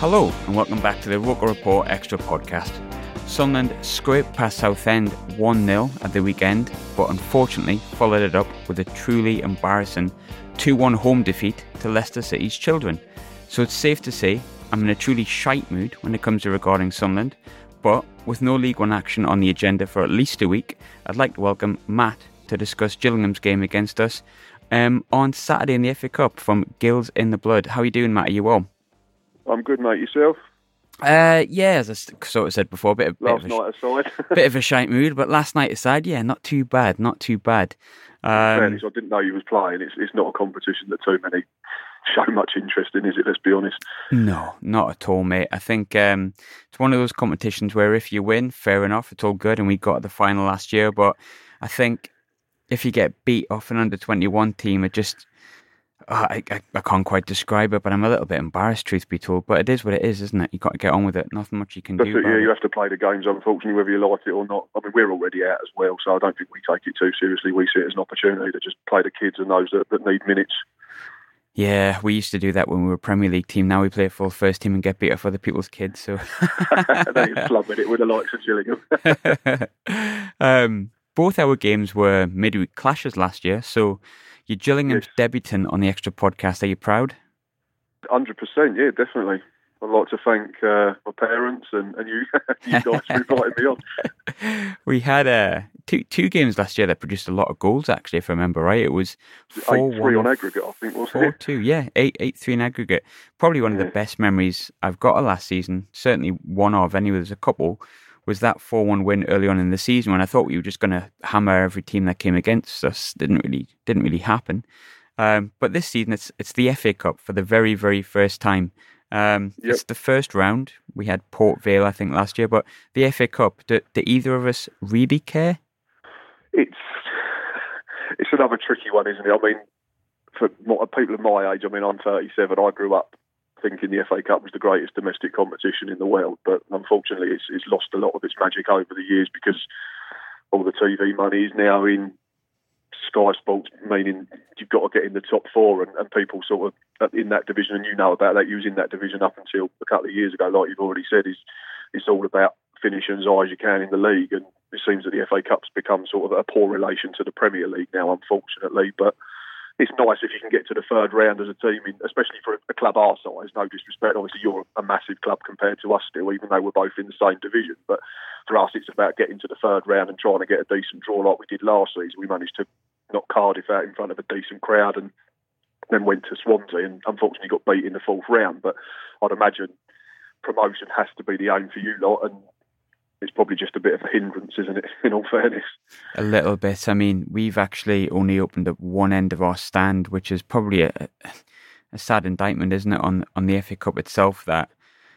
Hello, and welcome back to the Roker Report Extra podcast. Sunderland scraped past Southend 1 0 at the weekend, but unfortunately followed it up with a truly embarrassing 2 1 home defeat to Leicester City's children. So it's safe to say I'm in a truly shite mood when it comes to regarding Sunderland, but with no League One action on the agenda for at least a week, I'd like to welcome Matt to discuss Gillingham's game against us um, on Saturday in the FA Cup from Gills in the Blood. How are you doing, Matt? Are you well? I'm good, mate. Yourself? Uh, yeah, as I sort of said before, a bit of, bit Last of a, night aside. bit of a shite mood, but last night aside, yeah, not too bad, not too bad. Um, fairness, I didn't know you was playing. It's it's not a competition that too many show much interest in, is it? Let's be honest. no, not at all, mate. I think um, it's one of those competitions where if you win, fair enough, it's all good, and we got the final last year. But I think if you get beat off an under twenty one team, it just uh, I, I I can't quite describe it, but I'm a little bit embarrassed, truth be told. But it is what it is, isn't it? You've got to get on with it. Nothing much you can That's do. it, yeah, it. you have to play the games, unfortunately, whether you like it or not. I mean, we're already out as well, so I don't think we take it too seriously. We see it as an opportunity to just play the kids and those that, that need minutes. Yeah, we used to do that when we were a Premier League team. Now we play a full first team and get beat for other people's kids. So, they slumming it with the likes of Gillingham. um, both our games were midweek clashes last year. So, your Gillingham's Yes. debutant on the extra podcast. Are you proud? Hundred percent, yeah, definitely. I'd like to thank uh, my parents and, and you, you guys for inviting me on. We had uh, two two games last year that produced a lot of goals. Actually, if I remember right, it was four Eight three one on aggregate, I think, wasn't Four it? two, yeah, eight eight three in aggregate. Probably one of the best memories I've got of last season. Certainly one of anyway. There's a couple. Was that four one win early on in the season when I thought we were just going to hammer every team that came against us? Didn't really didn't really happen. Um, but this season it's it's the FA Cup for the very very first time. Um, Yep. It's the first round. We had Port Vale I think last year, but the FA Cup. Do, do either of us really care? it's it's another tricky one, isn't it? I mean, for people of my age, I mean, I'm 37. I grew up thinking the FA Cup was the greatest domestic competition in the world, but unfortunately, it's, it's lost a lot of its magic over the years because all the TV money is now in Sky Sports, meaning you've got to get in the top four, and, and people sort of uh, in that division, and you know about that. In that division up until a couple of years ago, like you've already said, is it's all about finishing as high as you can in the league, and it seems that the FA Cup's become sort of a poor relation to the Premier League now, unfortunately. But it's nice if you can get to the third round as a team, in, especially for a, club our size. No disrespect, obviously you're a massive club compared to us still, even though we're both in the same division. But for us, it's about getting to the third round and trying to get a decent draw like we did last season. We managed to knock Cardiff out in front of a decent crowd and then went to Swansea and unfortunately got beat in the fourth round. But I'd imagine promotion has to be the aim for you lot, and it's probably just a bit of a hindrance, isn't it? In all fairness. A little bit. I mean, we've actually only opened up one end of our stand, which is probably a, a sad indictment, isn't it, on on the FA Cup itself? That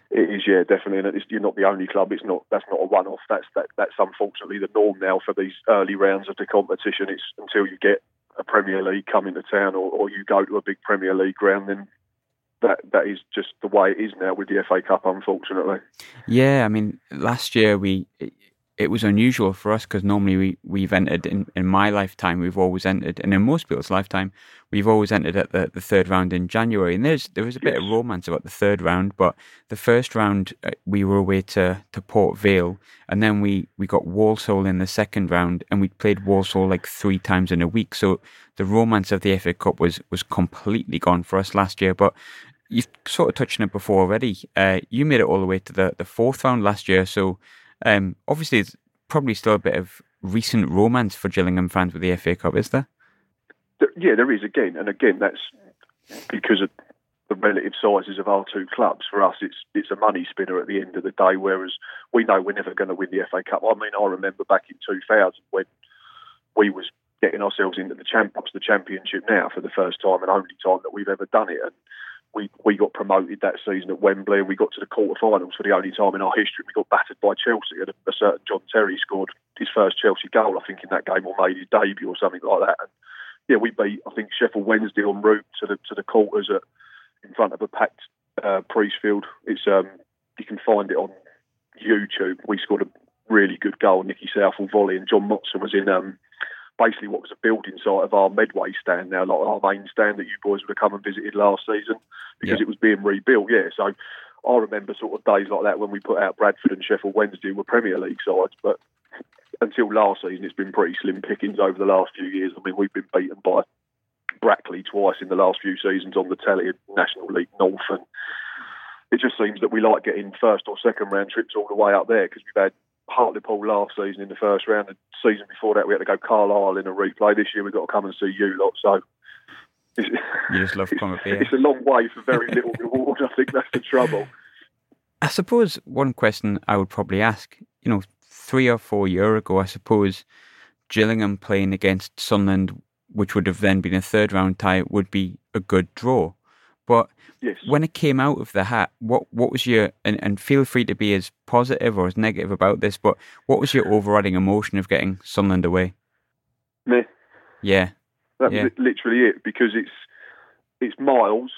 It is, yeah, definitely, and it's, you're not the only club. It's not. That's not a one-off. That's that. That's unfortunately the norm now for these early rounds of the competition. It's until you get a Premier League coming to town, or, or you go to a big Premier League ground, then that that is just the way it is now with the FA Cup. Unfortunately, yeah, I mean, last year we it, it was unusual for us because normally we, we've entered in, in my lifetime, we've always entered, and in most people's lifetime, we've always entered at the, the third round in January. And there's there was a bit yes. of romance about the third round, but the first round uh, we were away to, to Port Vale, and then we, we got Walsall in the second round, and we played Walsall like three times in a week. So the romance of the FA Cup was was completely gone for us last year. But you've sort of touched on it before already. Uh, you made it all the way to the, the fourth round last year, so um, obviously it's probably still a bit of recent romance for Gillingham fans with the FA Cup, is there? Yeah, there is again, and again that's because of the relative sizes of our two clubs. For us, it's it's a money spinner at the end of the day. Whereas we know we're never going to win the FA Cup. I mean, I remember back in 2000 when we was getting ourselves into the champ the championship now for the first time and only time that we've ever done it. And we, we got promoted that season at Wembley and we got to the quarterfinals for the only time in our history. We got battered by Chelsea and a, a certain John Terry scored his first Chelsea goal, I think, in that game or made his debut or something like that. And yeah, we beat, I think, Sheffield Wednesday en route to the to the quarters at, in front of a packed uh, Priestfield. It's um, you can find it on YouTube. We scored a really good goal, Nicky Southall volley, and John Motson was in um, basically what was a building site of our Medway stand now, like our main stand that you boys would have come and visited last season because yeah. it was being rebuilt. Yeah, so I remember sort of days like that when we put out Bradford and Sheffield Wednesday were Premier League sides, but until last season, it's been pretty slim pickings over the last few years. I mean, we've been beaten by Brackley twice in the last few seasons on the telly at National League North, and it just seems that we like getting first or second round trips all the way up there because we've had Hartlepool last season in the first round. The season before that, we had to go Carlisle in a replay. This year, we've got to come and see you lot. So you just love. It's a long way for very little reward. I think that's the trouble. I suppose one question I would probably ask, you know, three or four year ago, I suppose Gillingham playing against Sunderland, which would have then been a third round tie, would be a good draw. But yes. when it came out of the hat, what what was your and, and feel free to be as positive or as negative about this, but what was your overriding emotion of getting Sunderland away? Me. Yeah. That yeah. literally it because it's it's miles.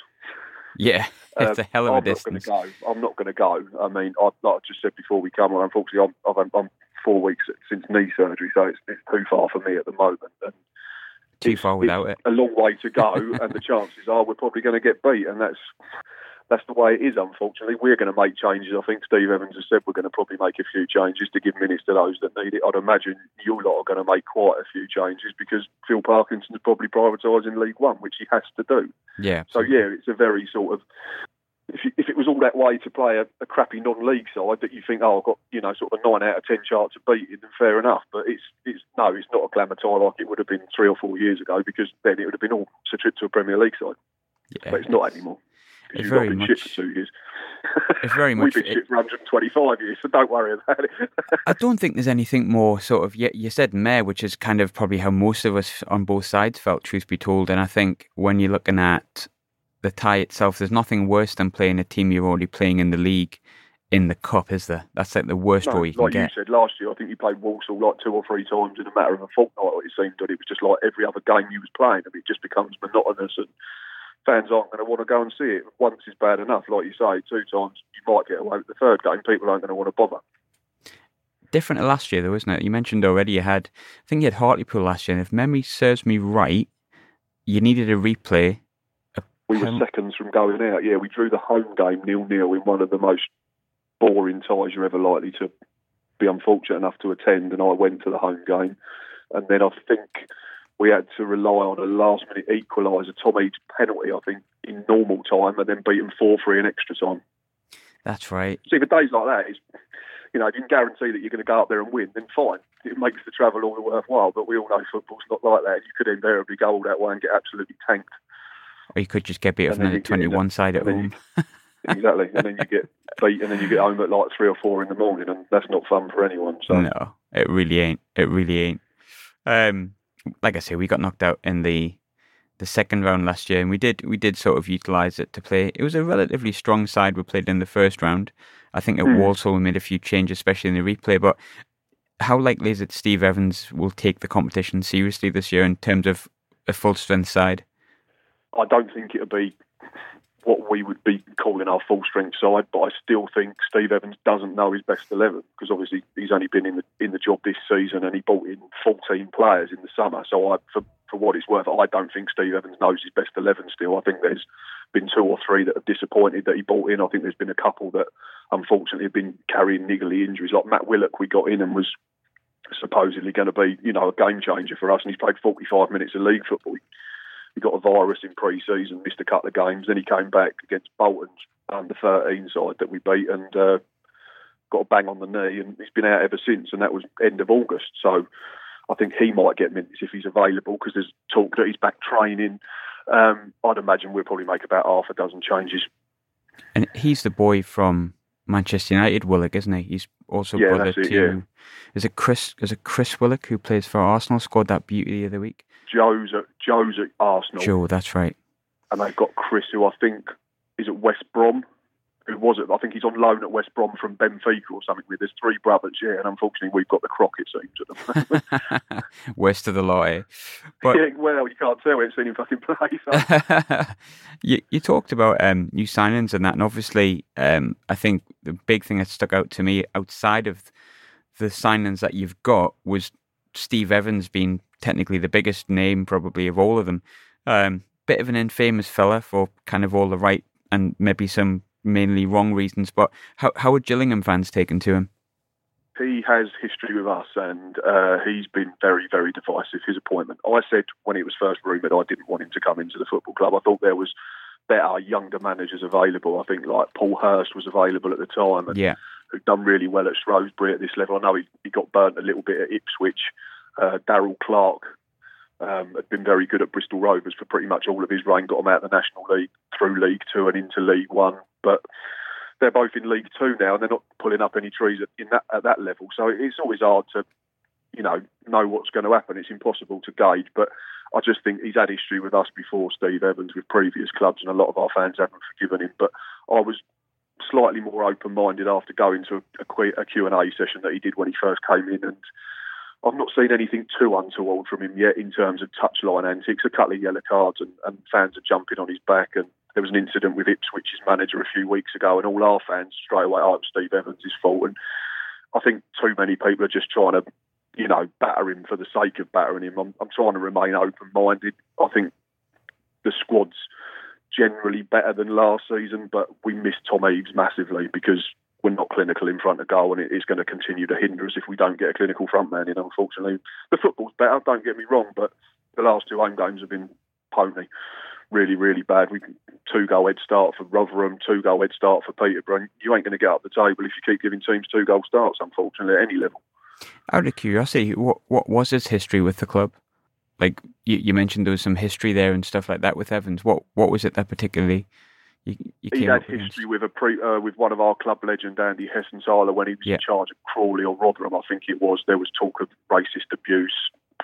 Yeah, it's um, a hell of a I'm distance. Not go. I'm not going to go. I mean, I, like I just said before we come on, unfortunately, I'm, I'm, I'm four weeks since knee surgery, so it's, it's too far for me at the moment. And too far without it. A long way to go, and the chances are we're probably going to get beat, and that's that's the way it is. Unfortunately, we're going to make changes. I think Steve Evans has said we're going to probably make a few changes to give minutes to those that need it. I'd imagine you lot are going to make quite a few changes because Phil Parkinson's probably privatising League One, which he has to do. Yeah. So yeah, it's a very sort of if, you, if it was all that way to play a, a, crappy non-league side that you think, oh, I've got you know sort of a nine out of ten chance of beating, then fair enough. But it's it's no, it's not a glamour tie like it would have been three or four years ago because then it would have been all a trip to a Premier League side. Yeah, but it's not anymore. You've very been much, shit for two years. It's very much. We've been shit for 125 years, so don't worry about it. I don't think there's anything more sort of. You, you said mayor, which is kind of probably how most of us on both sides felt, truth be told. And I think when you're looking at the tie itself, there's nothing worse than playing a team you're already playing in the league in the cup, is there? That's like the worst no, way you can like get. Like you said last year, I think you played Walsall like two or three times in a matter of a fortnight. It seemed that it was just like every other game you was playing, and it just becomes monotonous, and fans aren't going to want to go and see it. Once is bad enough, like you say. Two times you might get away with the third game. People aren't going to want to bother. Different to last year, though, isn't it? You mentioned already you had, I think you had Hartlepool last year, and if memory serves me right, you needed a replay we were seconds from going out. Yeah, we drew the home game nil nil in one of the most boring ties you're ever likely to be unfortunate enough to attend, and I went to the home game, and then I think we had to rely on a last minute equaliser, Tom Eaves penalty, I think, in normal time, and then beat them four three in extra time. That's right. See, for days like that, is you know, if you can guarantee that you're going to go up there and win, then fine. It makes the travel all the worthwhile. But we all know football's not like that. You could invariably go all that way and get absolutely tanked. Or you could just get beat off the 21 side at home. You, exactly. And then you get beat and then you get home at like three or four in the morning and that's not fun for anyone. So No, it really ain't. It really ain't. Um, like I say, we got knocked out in the the second round last year and we did we did sort of utilise it to play. It was a relatively strong side we played in the first round. I think at mm. Walsall we made a few changes, especially in the replay, but how likely is it Steve Evans will take the competition seriously this year in terms of a full strength side? I don't think it'll be what we would be calling our full strength side. But I still think Steve Evans doesn't know his best eleven because obviously he's only been in the in the job this season and he brought in 14 players in the summer. So I, for for what it's worth, I don't think Steve Evans knows his best eleven still. I think there's been two or three that have disappointed that he brought in. I think there's been a couple that unfortunately have been carrying niggly injuries, like Matt Willock we got in and was supposedly going to be, you know, a game changer for us, and he's played 45 minutes of league football. He got a virus in pre-season, missed a couple of games. Then he came back against Bolton's under 13 side that we beat and uh, got a bang on the knee, and he's been out ever since. And that was end of August. So I think he might get minutes if he's available because there's talk that he's back training. Um, I'd imagine we'll probably make about half a dozen changes. And he's the boy from Manchester United, Willock, isn't he? He's also Yeah, brother it, to yeah. is it Chris is it Chris Willock who plays for Arsenal, scored that beauty the other week? Joe's at Joe's at Arsenal. Joe, that's right. and they've got Chris, who I think is at West Brom, who was it? I think he's on loan at West Brom from Benfica or something. With there's three brothers, yeah, and unfortunately we've got the at the moment. West of the lot, eh? But yeah, well, you can't tell. We haven't seen him fucking play. So. you you talked about um, new signings and that, and obviously, um, I think the big thing that stuck out to me outside of the signings that you've got was Steve Evans being technically the biggest name probably of all of them. Um, bit of an infamous fella for kind of all the right and maybe some mainly wrong reasons. But how how are Gillingham fans taken to him? he has history with us, and uh, he's been very, very divisive. His appointment. I said when it was first rumoured, I didn't want him to come into the football club. I thought there was better younger managers available. I think like Paul Hurst was available at the time, and Yeah, who'd done really well at Shrewsbury at this level. I know he, he got burnt a little bit at Ipswich. Uh, Darrell Clarke um, had been very good at Bristol Rovers for pretty much all of his reign, got him out of the National League through League Two and into League One. But they're both in League Two now, and they're not pulling up any trees at, that, at that level. So it's always hard to, you know, know what's going to happen. It's impossible to gauge. But I just think he's had history with us before, Steve Evans, with previous clubs, and a lot of our fans haven't forgiven him. But I was slightly more open-minded after going to a, a Q&A session that he did when he first came in, and I've not seen anything too untoward from him yet in terms of touchline antics. A couple of yellow cards, and, and fans are jumping on his back. And there was an incident with Ipswich's manager a few weeks ago, and all our fans straight away, oh, Steve Evans' fault. And I think too many people are just trying to, you know, batter him for the sake of battering him. I'm, I'm trying to remain open-minded. I think the squad's generally better than last season, but we missed Tom Eaves massively because we're not clinical in front of goal, and it is going to continue to hinder us if we don't get a clinical front man in. Unfortunately, the football's better. Don't get me wrong, but the last two home games have been pony, really, really bad. We two goal head start for Rotherham, two goal head start for Peterborough. You ain't going to get up the table if you keep giving teams two goal starts. Unfortunately, at any level. Out of curiosity, what what was his history with the club? Like you, you mentioned, there was some history there and stuff like that with Evans. What what was it that particularly you, you he came had against? history with a pre, uh, with one of our club legend Andy Hessenthaler when he was Yeah. in charge of Crawley or Rotherham. I think it was. There was talk of racist abuse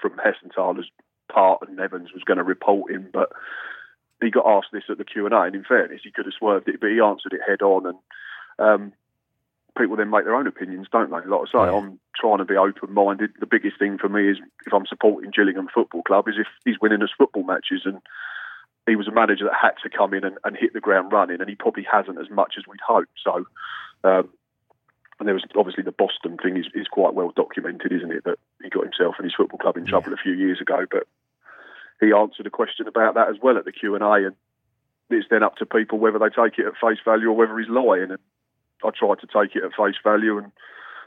from Hessenthaler's part, and Evans was going to report him, but he got asked this at the Q and A. And in fairness, he could have swerved it, but he answered it head on. And um, people then make their own opinions, don't they? Like I say, Yeah. I'm trying to be open minded. The biggest thing for me is if I'm supporting Gillingham Football Club is if he's winning us football matches and he was a manager that had to come in and, and hit the ground running, and he probably hasn't as much as we'd hoped. So, um, and there was obviously the Boston thing is, is quite well documented, isn't it? That he got himself and his football club in trouble a few years ago, but he answered a question about that as well at the Q and A, and it's then up to people whether they take it at face value or whether he's lying. And I tried to take it at face value, and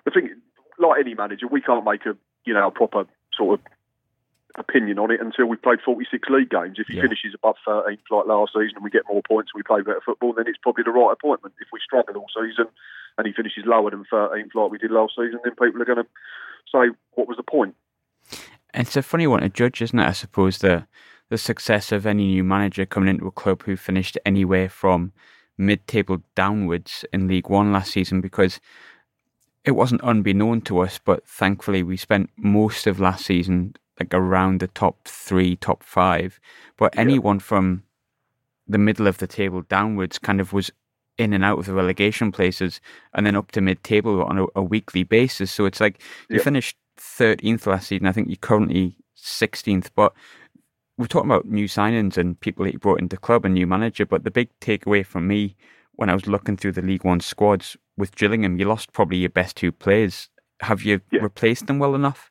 the thing, like any manager, we can't make a you know a proper sort of opinion on it until we've played 46 league games. If he Yeah. finishes above 13th like last season and we get more points and we play better football, then it's probably the right appointment. If we struggle all season and he finishes lower than 13th like we did last season, then people are going to say, what was the point? It's a funny one to judge, isn't it? I suppose the the success of any new manager coming into a club who finished anywhere from mid-table downwards in League One last season, because it wasn't unbeknown to us, but thankfully we spent most of last season like around the top three, top five. But anyone from the middle of the table downwards kind of was in and out of the relegation places and then up to mid-table on a, a weekly basis. So it's like you Yeah. finished 13th last season. I think you're currently 16th, but we're talking about new signings and people that you brought into the club and new manager, but the big takeaway from me when I was looking through the League One squads with Gillingham, you lost probably your best two players. Have you yeah. replaced them well enough?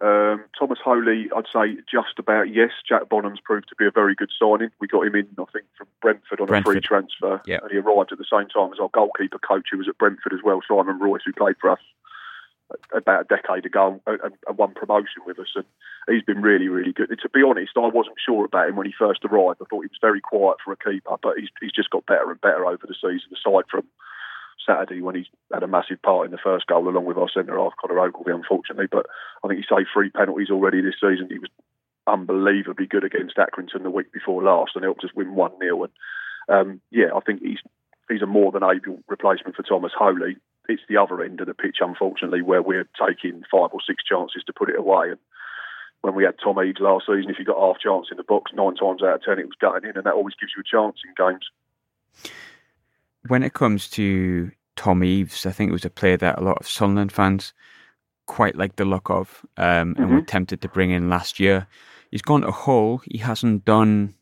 Um, Thomas Holy, I'd say just about yes. Jack Bonham's proved to be a very good signing. We got him in, I think, from Brentford on Brentford. a free transfer. Yep. And he arrived at the same time as our goalkeeper coach who was at Brentford as well, Simon Royce, who played for us about a decade ago and, and won promotion with us. And he's been really, really good. And to be honest, I wasn't sure about him when he first arrived. I thought he was very quiet for a keeper, but he's, he's just got better and better over the season, aside from Saturday when he had a massive part in the first goal along with our centre half Conor Ogilvie, unfortunately. But I think he saved three penalties already this season. He was unbelievably good against Accrington the week before last and helped us win one 0 And um, yeah, I think he's he's a more than able replacement for Thomas Holy. It's the other end of the pitch, unfortunately, where we're taking five or six chances to put it away. And when we had Tom Eaves last season, if you got half chance in the box, nine times out of ten it was going in, and that always gives you a chance in games when it comes to Tom Eaves, I think it was a player that a lot of Sunderland fans quite like the look of um, mm-hmm. and were mm-hmm. tempted to bring in last year. He's gone to Hull. He hasn't done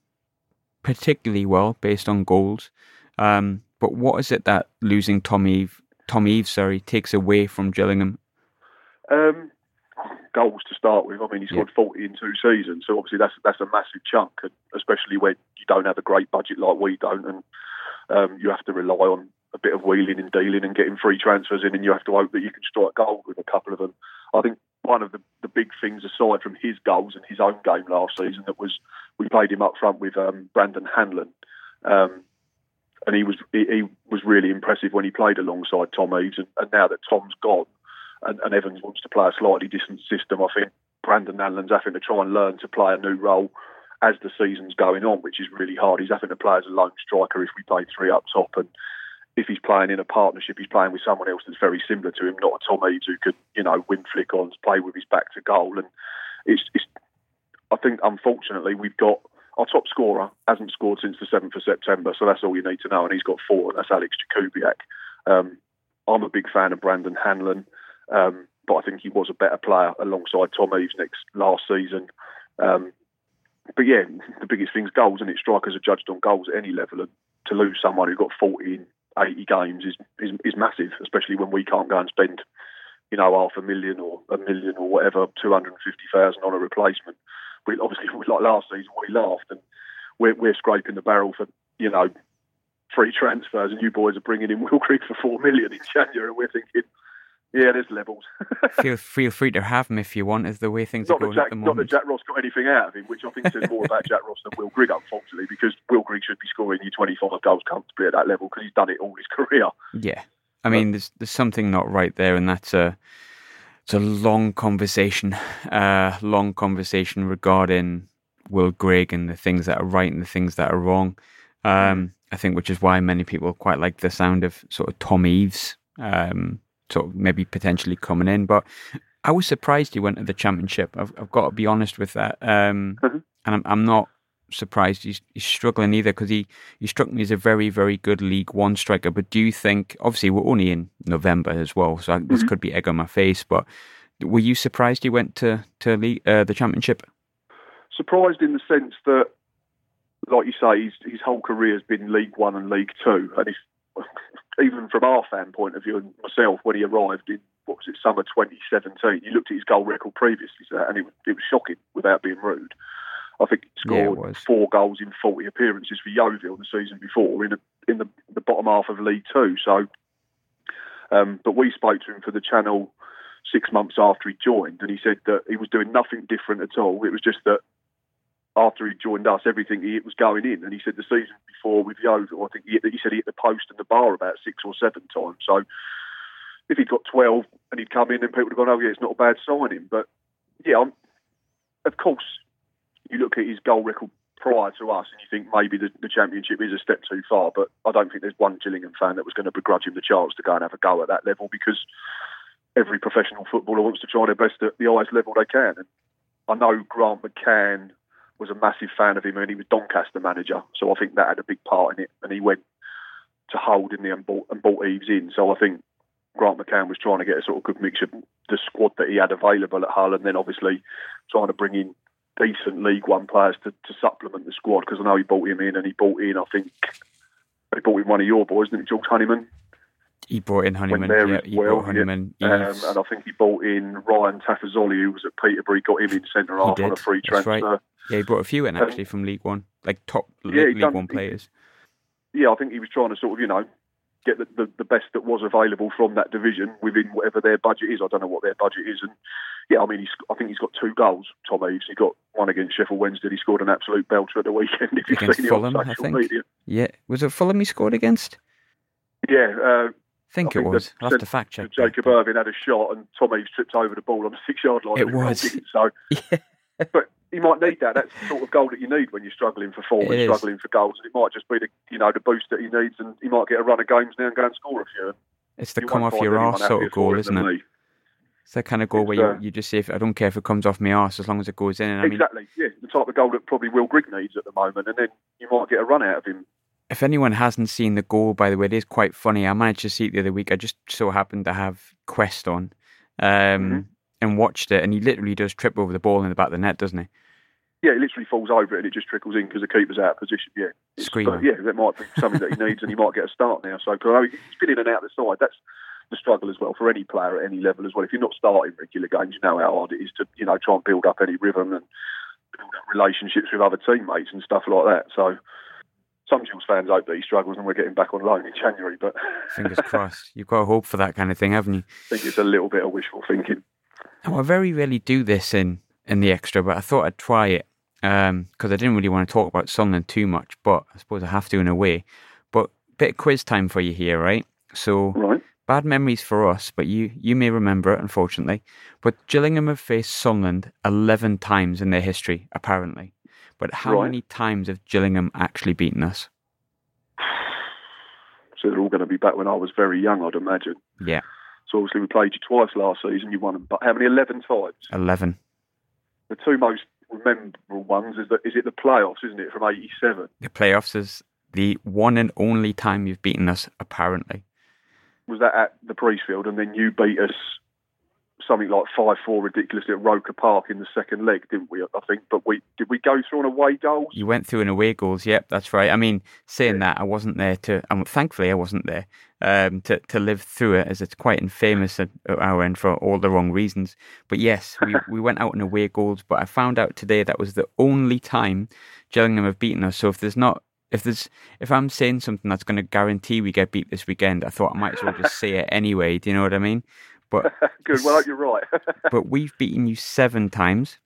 particularly well based on goals. Um, but what is it that losing Tom Eve, Tom Eaves, sorry, takes away from Gillingham? Um, goals to start with. I mean, he scored yeah. 40 in two seasons, so obviously that's that's a massive chunk, especially when you don't have a great budget like we don't, and um, you have to rely on a bit of wheeling and dealing and getting free transfers in, and you have to hope that you can strike gold with a couple of them. I think one of the, the big things, aside from his goals and his own game last season, that was we played him up front with um, Brandon Hanlon, um, and he was he, he, was really impressive when he played alongside Tom Eaves. And, and now that Tom's gone, and, and, Evans wants to play a slightly different system, I think Brandon Hanlon's having to try and learn to play a new role as the season's going on, which is really hard. He's having to play as a lone striker if we play three up top, and if he's playing in a partnership, he's playing with someone else that's very similar to him, not a Tom Eaves who could, you know, win flick-ons, play with his back to goal. And it's, it's I think, unfortunately, we've got our top scorer hasn't scored since the 7th of September, so that's all you need to know. And he's got four, and that's Alex Jakubiak. Um, I'm a big fan of Brandon Hanlon, um, but I think he was a better player alongside Tom Eaves next last season. Um, but yeah, the biggest thing's goals, and it strikers are judged on goals at any level. And to lose someone who got 40 in 80 games is, is, is massive, especially when we can't go and spend, you know, half a million or a million or whatever, 250,000 on a replacement. We obviously, like last season, we laughed, and we're, we're scraping the barrel for, you know, free transfers, and you boys are bringing in Will Grigg for four million in January, and we're thinking, yeah, there's levels. feel feel free to have him if you want, is the way things not are going Jack, at the moment. Not that Jack Ross got anything out of him, which I think says more about Jack Ross than Will Grigg, unfortunately, because Will Grigg should be scoring you 25 goals comfortably at that level because he's done it all his career. Yeah, I mean, there's there's something not right there, and that's a it's a long conversation, uh, long conversation regarding Will Grigg and the things that are right and the things that are wrong. Um, I think, which is why many people quite like the sound of sort of Tom Eaves. Um, sort of maybe potentially coming in. But I was surprised he went to the championship. I've, I've got to be honest with that. Um, mm-hmm. And I'm, I'm, not surprised he's, he's struggling either because he, he struck me as a very, very good League One striker. But do you think, obviously, we're only in November as well, so mm-hmm. this could be egg on my face, but were you surprised he went to, to league, uh, the championship? Surprised in the sense that, like you say, his, his whole career has been League One and League Two. And he's even from our fan point of view, and myself, when he arrived in what was it, summer 2017, you looked at his goal record previously to that, and it was, it was shocking without being rude. I think he scored yeah, four goals in 40 appearances for Yeovil the season before in, a, in the, the bottom half of League Two. So, um, but we spoke to him for the channel six months after he joined, and he said that he was doing nothing different at all. It was just that after he joined us, everything he hit was going in. And he said the season before with Yeovil, I think he, he said he hit the post and the bar about six or seven times. So if he'd got 12 and he'd come in, then people would have gone, oh, yeah, it's not a bad signing. But yeah, I'm, of course, you look at his goal record prior to us and you think maybe the, the, championship is a step too far. But I don't think there's one Gillingham fan that was going to begrudge him the chance to go and have a go at that level because every professional footballer wants to try their best at the highest level they can. And I know Grant McCann was a massive fan of him, and he was Doncaster manager, so I think that had a big part in it. And he went to Hull in the and bought, and bought Eaves in. So I think Grant McCann was trying to get a sort of good mix of the squad that he had available at Hull, and then obviously trying to bring in decent League One players to, to supplement the squad because I know he brought him in and he brought in, I think, he brought in one of your boys, didn't he, George Honeyman? He brought in Honeyman. Yeah, he well, brought Honeyman. yeah. Um, and I think he brought in Ryan Tafazolli, who was at Peterborough, got him in centre half on a free that's transfer. right. yeah, he brought a few in um, actually from League One, like top Yeah, League, done- One he- players. yeah, I think he was trying to sort of, you know, get the, the, the best that was available from that division within whatever their budget is. I don't know what their budget is, and yeah, I mean, he's, I think he's got two goals. Tom Eaves, he got one against Sheffield Wednesday. He scored an absolute belter at the weekend. If you've seen Fulham, I think. media, Yeah, was it Fulham he scored against? yeah. Uh, I think I it think was. I'll have to fact check. that. Jackson Irvine had a shot, and Tom Eaves tripped over the ball on the six-yard line. It was. So, Yeah. but he might need that. That's the sort of goal that you need when you're struggling for form and struggling for goals. And it might just be the you know the boost that he needs, and he might get a run of games now and go and score a few. It's the You come off your arse sort of goal, isn't it? me. It's that kind of goal It's, where you, uh, you just say, if, I don't care if it comes off my arse as long as it goes in. And I mean, exactly, yeah, the type of goal that probably Will Grigg needs at the moment, and then you might get a run out of him. if anyone hasn't seen the goal, by the way, it is quite funny. I managed to see it the other week. I just so happened to have Quest on um, Mm-hmm. And watched it, and he literally does trip over the ball in the back of the net, doesn't he? Yeah, he literally falls over it and it just trickles in because the keeper's out of position. Yeah, uh, Screamer. but yeah, that might be something that he needs, and he might get a start now. So 'cause I know he's been in and out of the side. That's the struggle as well for any player at any level as well. If you're not starting regular games, you know how hard it is to you know try and build up any rhythm and build up relationships with other teammates and stuff like that. So. Some Gills fans hope that he struggles and we're getting back on loan in January, but Fingers crossed. You've got hope for that kind of thing, haven't you? I think it's a little bit of wishful thinking. Now, I very rarely do this in, in the extra, but I thought I'd try it um, because I didn't really want to talk about Sunderland too much, but I suppose I have to in a way. But bit of quiz time for you here, right? So Right. bad memories for us, but you you may remember it, unfortunately. But Gillingham have faced Sunderland eleven times in their history, apparently. But how Right. many times have Gillingham actually beaten us? So they're all going to be back when I was very young, I'd imagine. Yeah, So obviously we played you twice last season. You won them, but how many? Eleven times. eleven. The two most memorable ones is that is it the playoffs, isn't it, from '87? The playoffs is the one and only time you've beaten us, apparently. Was that at the Priestfield, and then you beat us something like five four ridiculously at Roker Park in the second leg, didn't we? I think. But we did we go through on away goals? You went through an away goals. Yep, that's right. I mean, saying that, I wasn't there to. Um, thankfully, I wasn't there um, to to live through it, as it's quite infamous at, at our end for all the wrong reasons. But yes, we we went out in away goals. But I found out today that was the only time Gillingham have beaten us. So if there's not. If there's, if I'm saying something that's going to guarantee we get beat this weekend, I thought I might as well just say it anyway. Do you know what I mean? But Good. Well, you're right. but we've beaten you seven times,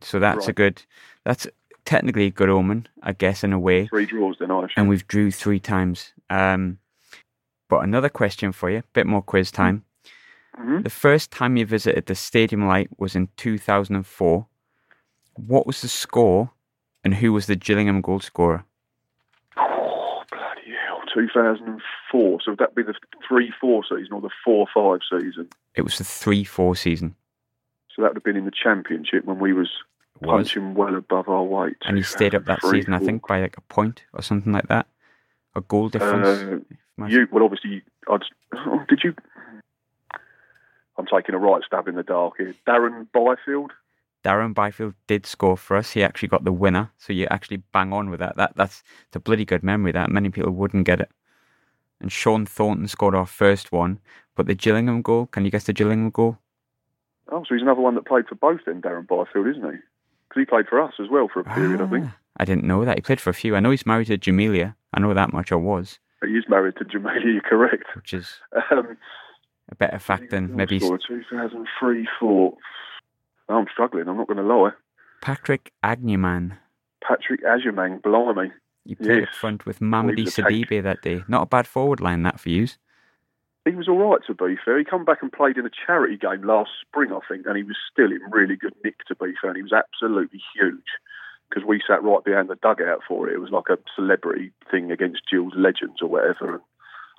so that's a good. That's technically a good omen, I guess, in a way. Three draws, then I And we've drew three times. Um, but another question for you, bit more quiz time. Mhm. The first time you visited the Stadium Light was in 2004. What was the score, and who was the Gillingham goal scorer? Oh bloody hell! 2004. So would that be the three-four season or the four-five season? It was the three-four season. So that would have been in the championship when we was was. punching well above our weight. And you stayed up that 2003, season, I think, by like a point or something like that. A goal difference. Uh, you well, obviously, I'd, oh, did you? I'm taking a right stab in the dark here. Darren Byfield. Darren Byfield did score for us. He actually got the winner, so you actually bang on with that. That that's it's a bloody good memory. That many people wouldn't get it. And Sean Thornton scored our first one, but the Gillingham goal. Can you guess the Gillingham goal? Oh, so he's another one that played for both then, Darren Byfield, isn't he? Because he played for us as well for a period, I think. Ah, I didn't know that he played for a few. I know he's married to Jamelia. I know that much. I was, He is married to Jamelia, you're correct. which is Um, a better fact than maybe Scored 2003, 4. Oh, I'm struggling, I'm not going to lie. Patrick Agyemang. Patrick Agyemang, blimey. You played up front with Mamady. Sidibe that day. Not a bad forward line that for you. He was all right, to be fair. He come back and played in a charity game last spring, I think, and he was still in really good nick, to be fair. And he was absolutely huge because we sat right behind the dugout for it. It was like a celebrity thing against Gills Legends or whatever. And,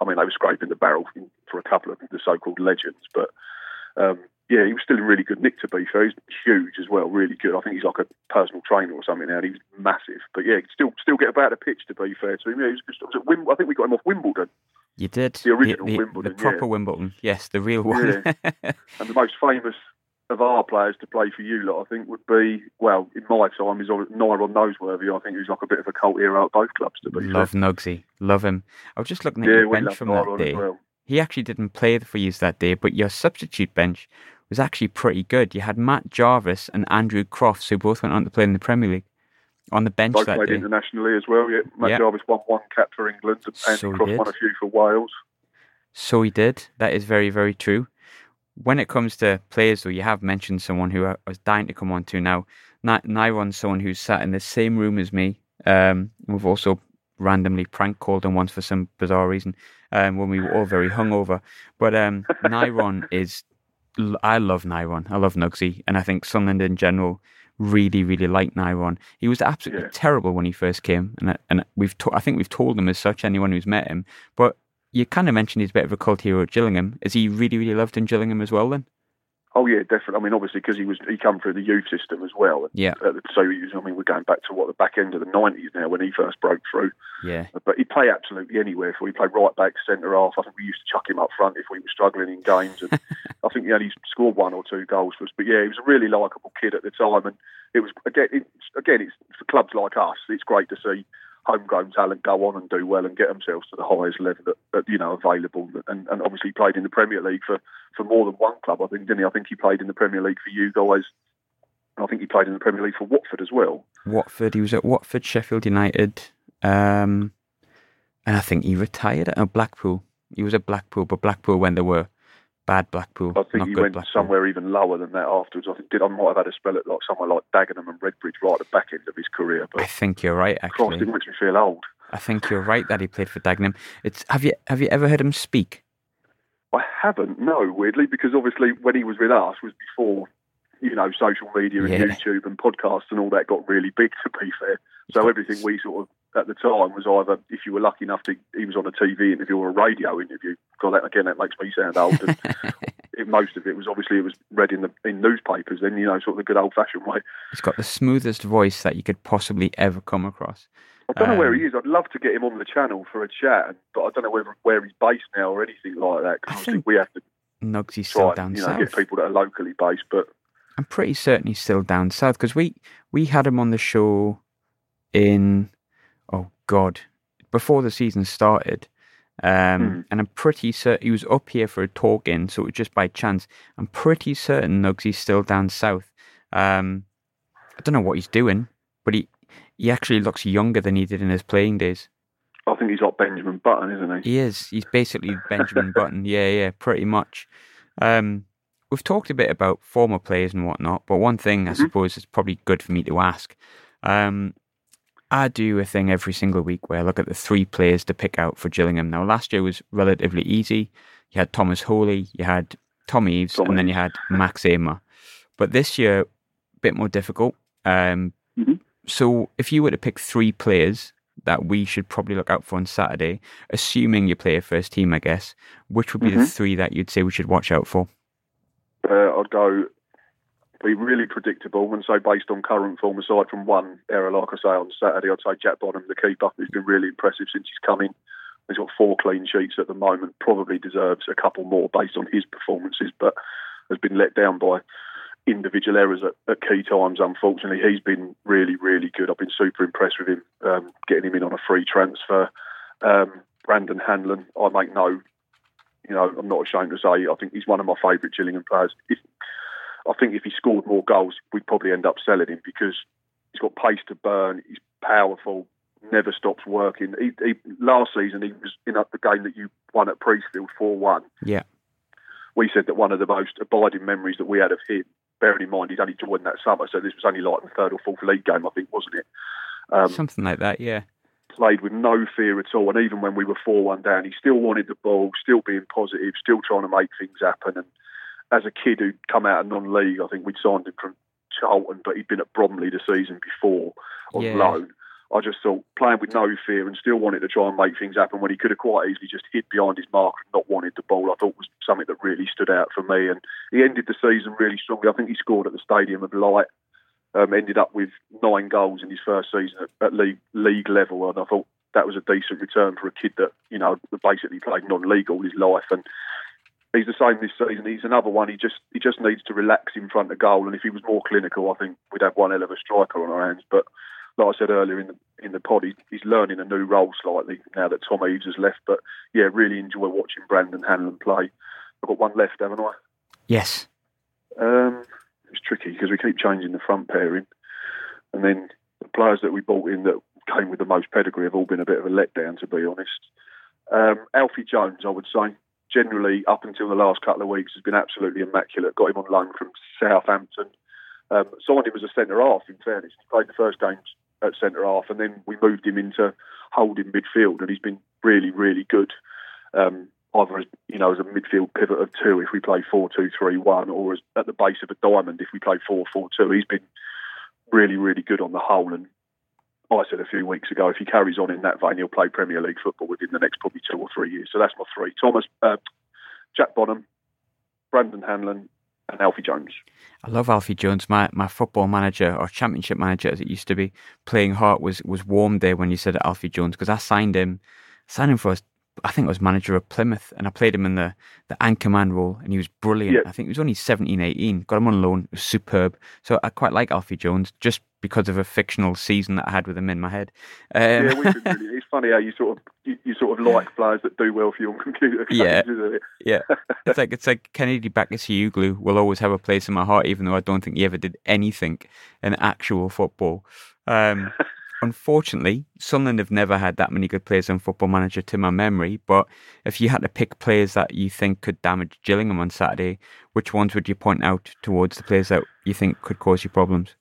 I mean, they were scraping the barrel for a couple of the so-called legends, but um, yeah, he was still in really good nick, to be fair. He's huge as well, really good. I think he's like a personal trainer or something now. And he was massive, but yeah, still still get about the pitch, to be fair to him. Yeah, he was, was at Wim- I think we got him off Wimbledon. You did The original the, Wimbledon, the proper yeah. Wimbledon. Yes, the real one. And the most famous of our players to play for you lot, I think would be well in my time is Nyron Nosworthy. I think he's like a bit of a cult hero at both clubs. To be love fair. Nugsy, love him. I was just looking at Yeah, your bench from that Nyron day. well. He actually didn't play for you that day, but your substitute bench was actually pretty good. You had Matt Jarvis and Andrew Crofts, who both went on to play in the Premier League, on the bench Both that played day. internationally as well. Yeah, Matt Yeah. Jarvis won one cap for England, and So Crofts won a few for Wales. So he did. That is very, very true. When it comes to players, though, you have mentioned someone who I was dying to come on to now. Nyron's someone who's sat in the same room as me. Um, we've also randomly prank called him once for some bizarre reason um, when we were all very hungover. But um, Nyron is, I love Nyron. I love Nugsy. And I think Sunderland in general really, really like Nyron. He was absolutely Yeah. terrible when he first came. And, I- and we've to- I think we've told him as such, anyone who's met him. But you kind of mentioned he's a bit of a cult hero at Gillingham. Is he really, really loved in Gillingham as well then? Oh yeah, definitely. I mean, obviously because he was he come through the youth system as well. Yeah. Uh, so he was, I mean, we're going back to what the back end of the nineties now when he first broke through. Yeah. But he'd play absolutely anywhere. For he played right back, centre half. I think we used to chuck him up front if we were struggling in games. And I think he only scored one or two goals for us. But yeah, he was a really likeable kid at the time. And it was again, it's, again, it's for clubs like us. It's great to see homegrown talent go on and do well and get themselves to the highest level that, you know available. And, and obviously played in the Premier League for, for more than one club. I think didn't he? I think he played in the Premier League for you guys. I think he played in the Premier League for Watford as well. Watford. He was at Watford, Sheffield United, um, and I think he retired at Blackpool. He was at Blackpool, but Blackpool when they were bad Blackpool, I think good went Blackpool. somewhere even lower than that afterwards. I think did I might have had a spell at like somewhere like Dagenham and Redbridge right at the back end of his career. But I think you're right. Christ, Actually, it makes me feel old. I think you're right that he played for Dagenham. It's have you have you ever heard him speak? I haven't, no, weirdly, because obviously when he was with us was before, you know, social media and Yeah. YouTube and podcasts and all that got really big. To be fair, so everything we sort of at the time was either if you were lucky enough to he was on a TV interview or a radio interview. God, that again that makes me sound old. And it, most of it was obviously it was read in the in newspapers. Then you know, sort of the good old fashioned way. He's got the smoothest voice that you could possibly ever come across. I don't know where Um, he is. I'd love to get him on the channel for a chat, but I don't know whether, where he's based now or anything like that. I think we have to Nugsy's still try down and you know, south. get people that are locally based. But I'm pretty certain he's still down south because we we had him on the show in oh god before the season started. Um, Hmm. and I'm pretty certain he was up here for a talk in, so it was just by chance. I'm pretty certain Nugsy's still down south. Um, I don't know what he's doing, but he he actually looks younger than he did in his playing days. I think he's like Benjamin Button, isn't he? He is. He's basically Benjamin Button. Yeah, yeah, pretty much. Um, we've talked a bit about former players and whatnot, but one thing I Mhm. suppose is probably good for me to ask. Um, I do a thing every single week where I look at the three players to pick out for Gillingham. Now, last year was relatively easy. You had Thomas Holy, you had Tom Eaves, Tom and then you had Max Ehmer. But this year, a bit more difficult. Um, Mhm. So, if you were to pick three players that we should probably look out for on Saturday, assuming you play a first team, I guess, which would be the Mhm. three that you'd say we should watch out for? Uh, I'd go be really predictable and say based on current form, aside from one error, like I say on Saturday, I'd say Jack Bonham, the keeper, who's been really impressive since he's come in. He's got four clean sheets at the moment. Probably deserves a couple more based on his performances, but has been let down by individual errors at, at key times. Unfortunately, he's been really, really good. I've been super impressed with him, um, getting him in on a free transfer. Um, Brandon Hanlon, I make no, you know, I'm not ashamed to say, I think he's one of my favourite Gillingham players. If, I think if he scored more goals, we'd probably end up selling him because he's got pace to burn. He's powerful, never stops working. He, he, last season, he was in the game that you won at Priestfield 4 1 Yeah. we said that one of the most abiding memories that we had of him, bearing in mind he'd only joined that summer, so this was only like the third or fourth league game, I think, wasn't it? Um, Something like that, yeah. played with no fear at all, and even when we were four one down, he still wanted the ball, still being positive, still trying to make things happen. And as a kid who'd come out of non-league, I think we'd signed him from Charlton, but he'd been at Bromley the season before on Yeah. loan. I just thought playing with no fear and still wanted to try and make things happen when he could have quite easily just hid behind his mark and not wanted the ball. I thought was something that really stood out for me. And he ended the season really strongly. I think he scored at the Stadium of Light. Um, ended up with nine goals in his first season at, at league league level, and I thought that was a decent return for a kid that you know basically played non-league all his life. And he's the same this season. He's another one. He just he just needs to relax in front of goal. And if he was more clinical, I think we'd have one hell of a striker on our hands. But like I said earlier in the in the pod, he, he's learning a new role slightly now that Tom Eaves has left. But yeah, really enjoy watching Brandon Hanlon play. I've got one left, haven't I? Yes. Um, it's tricky because we keep changing the front pairing, and then the players that we bought in that came with the most pedigree have all been a bit of a letdown, to be honest. Um, Alfie Jones, I would say, generally up until the last couple of weeks has been absolutely immaculate. Got him on loan from Southampton. Um, signed him as a centre half. In fairness, he played the first games at centre half, and then we moved him into holding midfield, and he's been really, really good. Um, either as you know as a midfield pivot of two if we play four two three one, or as at the base of a diamond if we play four four two. He's been really, really good on the whole, and I said a few weeks ago, if he carries on in that vein, he'll play Premier League football within the next probably two or three years. So that's my three: Thomas, uh, Jack Bonham, Brandon Hanlon, and Alfie Jones. I love Alfie Jones. My my football manager or championship manager, as it used to be, playing heart was was warm there when you said Alfie Jones because I signed him, signed him for us. I think I was manager of Plymouth and I played him in the, the anchor man role and he was brilliant. Yeah. I think he was only 17, 18. Got him on loan. It was superb. So I quite like Alfie Jones just because of a fictional season that I had with him in my head. Um, yeah, we've been really, it's funny how you sort of you, you sort of like players that do well for you on computer. games, Yeah. isn't it? yeah. It's like it's like Kennedy Bakircioglu will always have a place in my heart, even though I don't think he ever did anything in actual football. Um, unfortunately, Sunderland have never had that many good players on Football Manager to my memory. But if you had to pick players that you think could damage Gillingham on Saturday, which ones would you point out towards the players that you think could cause you problems?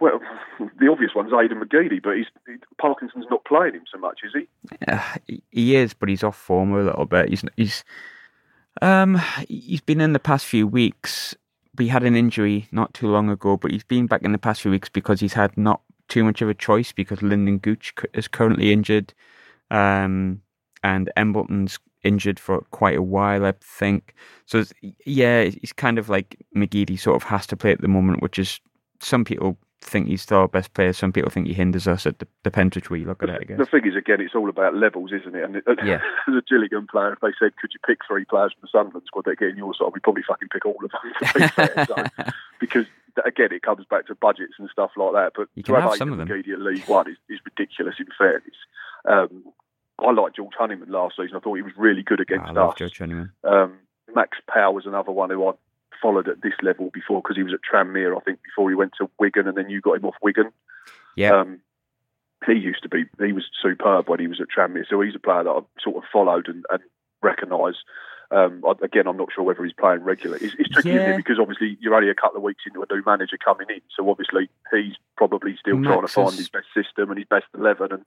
Well, the obvious one's Aidan McGeady, but he's he, Parkinson's not playing him so much, is he? Uh, he- is, but he's off form a little bit. He's he's um he's been in the past few weeks. He had an injury not too long ago, but he's been back in the past few weeks because he's had not too much of a choice because Lyndon Gooch is currently injured, um, and Embleton's injured for quite a while, I think. So it's, yeah, he's kind of like McGeady sort of has to play at the moment, which is some people think he's still our best player, some people think he hinders us. It depends which way you look at it, I guess. The thing is, again, it's all about levels, isn't it? And Yeah. as a Gillingham player, if they said, "Could you pick three players from the Sunderland squad that get in your side?" we'd probably fucking pick all of them. Fair. So, because again, it comes back to budgets and stuff like that. But You to can have have some of them. At League One is, is ridiculous. In fairness, um, I liked George Honeyman last season. I thought he was really good against I love us. Joe Honeyman. Um, Max Power was another one who I followed at this level before because he was at Tranmere, I think, before he went to Wigan, and then you got him off Wigan. Yeah, Um, he used to be, he was superb when he was at Tranmere. So he's a player that I've sort of followed and, and recognise. Um, again, I'm not sure whether he's playing regularly. It's, it's tricky isn't Yeah. it? because obviously you're only a couple of weeks into a new manager coming in. So obviously he's probably still trying to find is- his best system and his best 11. And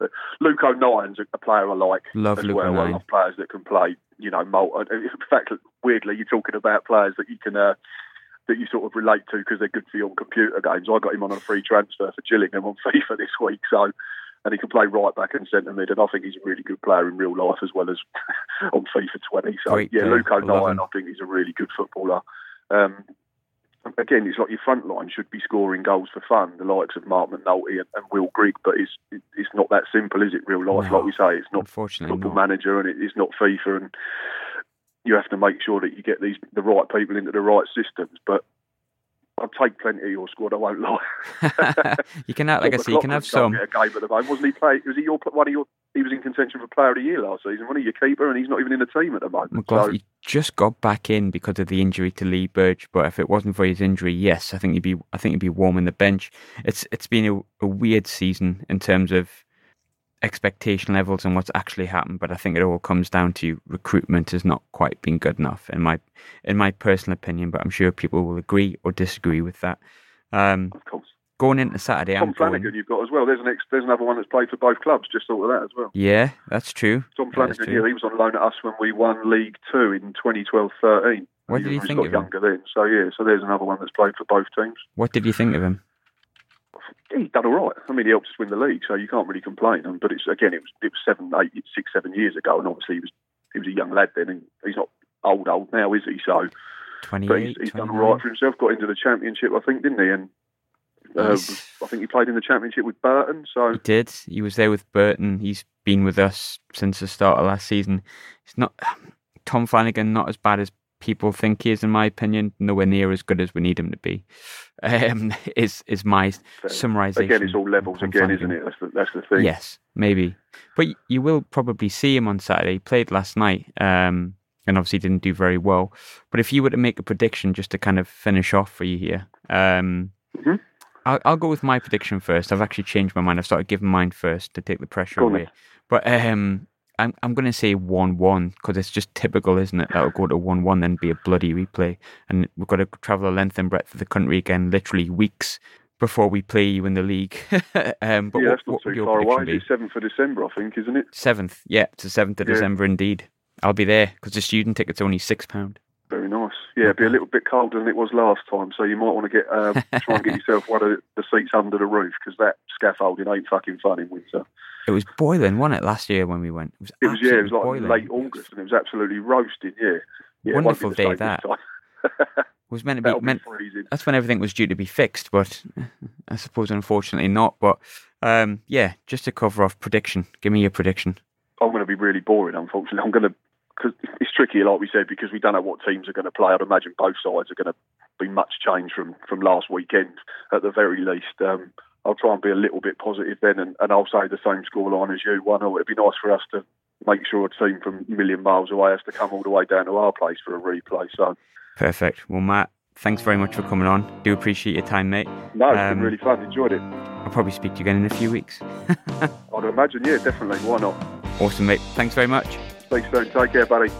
uh, Luke O'Nien's a, a player I like love as Luke well. I love players that can play, you know, mul- uh, In fact, weirdly, you're talking about players that you can uh, that you sort of relate to because they're good for you on computer games. I got him on a free transfer for Gillingham on FIFA this week, so and he can play right back and centre mid, and I think he's a really good player in real life as well as on FIFA 20. So Great yeah, player. Luke I love O'Nien, him. I think he's a really good footballer. Um, again, it's like your front line should be scoring goals for fun, the likes of Marc McNulty and, and Will Grigg, but it's it's not that simple, is it? Real life, No, like we say, it's not football not. manager and it is not FIFA, and you have to make sure that you get these the right people into the right systems. But I'd take plenty of your squad. I won't lie. you can have, like I say, you can have some. A game at the moment, wasn't he? Play? Was he your one of your? He was in contention for Player of the Year last season, wasn't he? Your keeper, and he's not even in the team at the moment. McLaughlin So, he just got back in because of the injury to Lee Burge, but if it wasn't for his injury, yes, I think he'd be. I think he'd be warm in the bench. It's it's been a, a weird season in terms of expectation levels and what's actually happened, but I think it all comes down to recruitment has not quite been good enough in my in my personal opinion. But I'm sure people will agree or disagree with that. Um, of course, going into Saturday, Tom I'm Flanagan, going. you've got as well. There's an ex, there's another one that's played for both clubs. Just thought of that as well. Yeah, that's true. Tom Flanagan, true. yeah, he was on loan at us when we won League Two in 2012-13. What did you think of him? younger then. So yeah, so there's another one that's played for both teams. What did you think of him? he's done all right. I mean, he helped us win the league, so you can't really complain. Um, But it's again, it was it was seven, eight, six, seven years ago, and obviously he was he was a young lad then, and he's not old old now, is he? So, but he's, he's done all right for himself. Got into the championship, I think, didn't he? And uh, I think he played in the championship with Burton. So He did. He was there with Burton. He's been with us since the start of last season. It's not Tom Flanagan not as bad as people think he is, in my opinion. Nowhere near as good as we need him to be. Um, is is my summarization? Again, it's all levels again, Flanagan. isn't it? That's the, that's the thing. Yes, maybe, but you will probably see him on Saturday. He played last night. Um, and obviously didn't do very well. But if you were to make a prediction, just to kind of finish off for you here, um, mm-hmm. I'll, I'll, go with my prediction first. I've actually changed my mind. I've started giving mine first to take the pressure go away. But um, I'm I'm going to say one one because it's just typical, isn't it? That will go to one one, then be a bloody replay, and we've got to travel the length and breadth of the country again, literally weeks before we play you in the league. um, but yeah, what, that's not too far away. Seventh of December, I think, isn't it? Seventh, yeah, it's the seventh of yeah. December indeed. I'll be there because the student ticket's only six pound. Very nice. Yeah, it'd be a little bit colder than it was last time, so you might want to get um, try and get yourself one of the seats under the roof because that scaffolding ain't fucking fun in winter. It was boiling, wasn't it, last year when we went? It was, it was yeah, it was like boiling. late August and it was absolutely roasting. Yeah, yeah wonderful day that. was meant to be meant. Be that's when everything was due to be fixed, but I suppose unfortunately not. But um, yeah, just to cover off prediction. Give me your prediction. I'm going to be really boring. Unfortunately, I'm going to because it's tricky, like we said, because we don't know what teams are going to play. I'd imagine both sides are going to be much change from from last weekend at the very least. Um, I'll try and be a little bit positive then, and, and I'll say the same scoreline as you. One, or it'd be nice for us to make sure a team from a million miles away has to come all the way down to our place for a replay. So perfect. Well, Matt, thanks very much for coming on. Do appreciate your time, mate. No, it's um, been really fun. Enjoyed it. I'll probably speak to you again in a few weeks. I'd imagine, yeah, definitely. Why not? Awesome, mate. Thanks very much. Speak soon. Take care, buddy.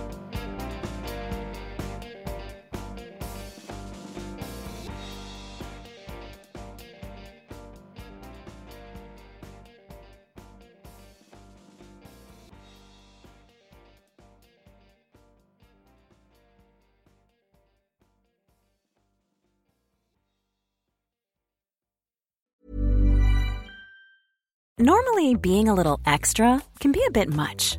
Normally, being a little extra can be a bit much.